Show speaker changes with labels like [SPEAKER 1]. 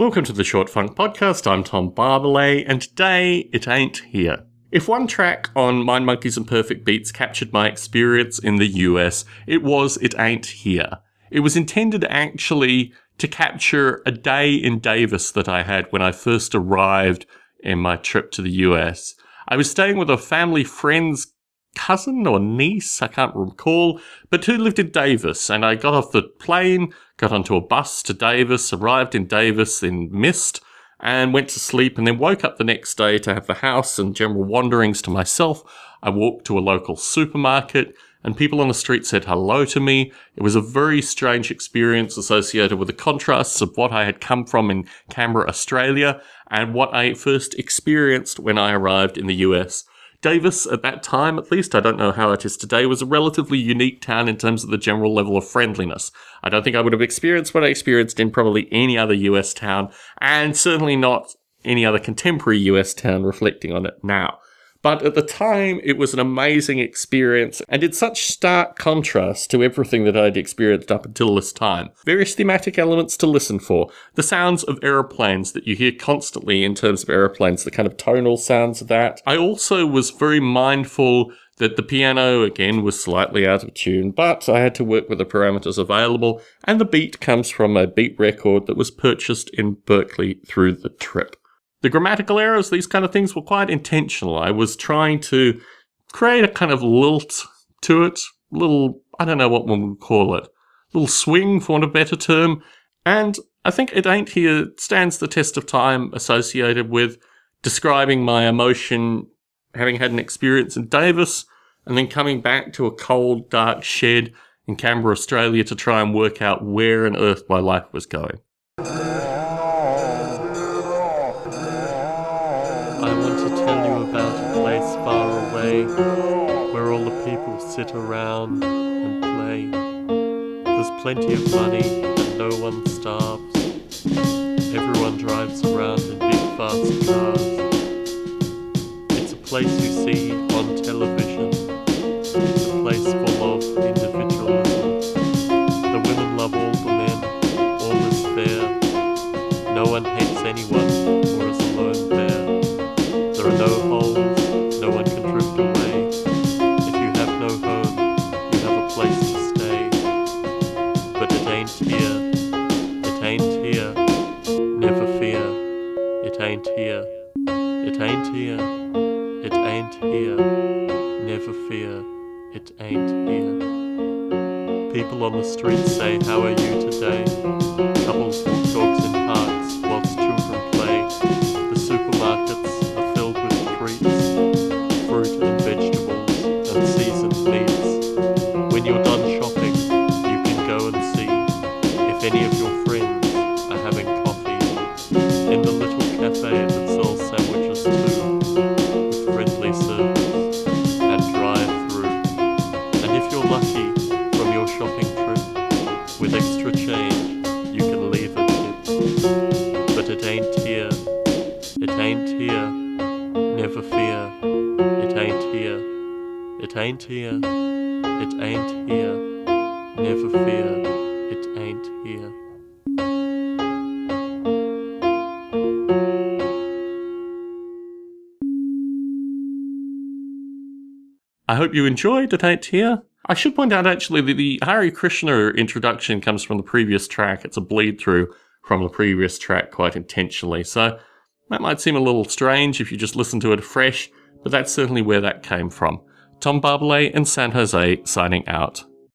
[SPEAKER 1] Welcome to the Short Funk Podcast. I'm Tom Barbalet, and today it ain't here. If one track on Mind Monkeys and Perfect Beats captured my experience in the US, it was It Ain't Here. It was intended actually to capture a day in Davis that I had when I first arrived in my trip to the US. I was staying with a family friend's cousin or niece, I can't recall, but who lived in Davis. And I got off the plane, got onto a bus to Davis, arrived in Davis in mist, and went to sleep, and then woke up the next day to have the house and general wanderings to myself. I walked to a local supermarket, and people on the street said hello to me. It was a very strange experience associated with the contrasts of what I had come from in Canberra, Australia, and what I first experienced when I arrived in the US. Davis, at that time at least, I don't know how it is today, was a relatively unique town in terms of the general level of friendliness. I don't think I would have experienced what I experienced in probably any other US town, and certainly not any other contemporary US town reflecting on it now. But at the time, it was an amazing experience and in such stark contrast to everything that I'd experienced up until this time. Various thematic elements to listen for. The sounds of aeroplanes that you hear constantly in terms of aeroplanes, the kind of tonal sounds of that. I also was very mindful that the piano again was slightly out of tune, but I had to work with the parameters available, and the beat comes from a beat record that was purchased in Berkeley through the trip. The grammatical errors, these kind of things were quite intentional. I was trying to create a kind of lilt to it, little, I don't know what one would call it, little swing, for want of a better term. And I think It Ain't Here stands the test of time associated with describing my emotion, having had an experience in Davis, and then coming back to a cold, dark shed in Canberra, Australia to try and work out where on earth my life was going. Where all the people sit around and play. There's plenty of money and no one starves. Everyone drives around in big fast cars. It's a place you see on television. It's a place full of individualism. The women love all the men. All is fair. No one hates anyone ain't here. It ain't here. It ain't here. Never fear. It ain't here. People on the street say, How are you today? Lucky from your shopping trip, with extra change, you can leave a tip. But it ain't here, it ain't here, never fear, it ain't here, it ain't here, it ain't here, never fear, it ain't here. I hope you enjoyed it ain't here. I should point out actually that the Hare Krishna introduction comes from the previous track. It's a bleed through from the previous track quite intentionally. So that might seem a little strange if you just listen to it fresh, but that's certainly where that came from. Tom Barbalet in San Jose signing out.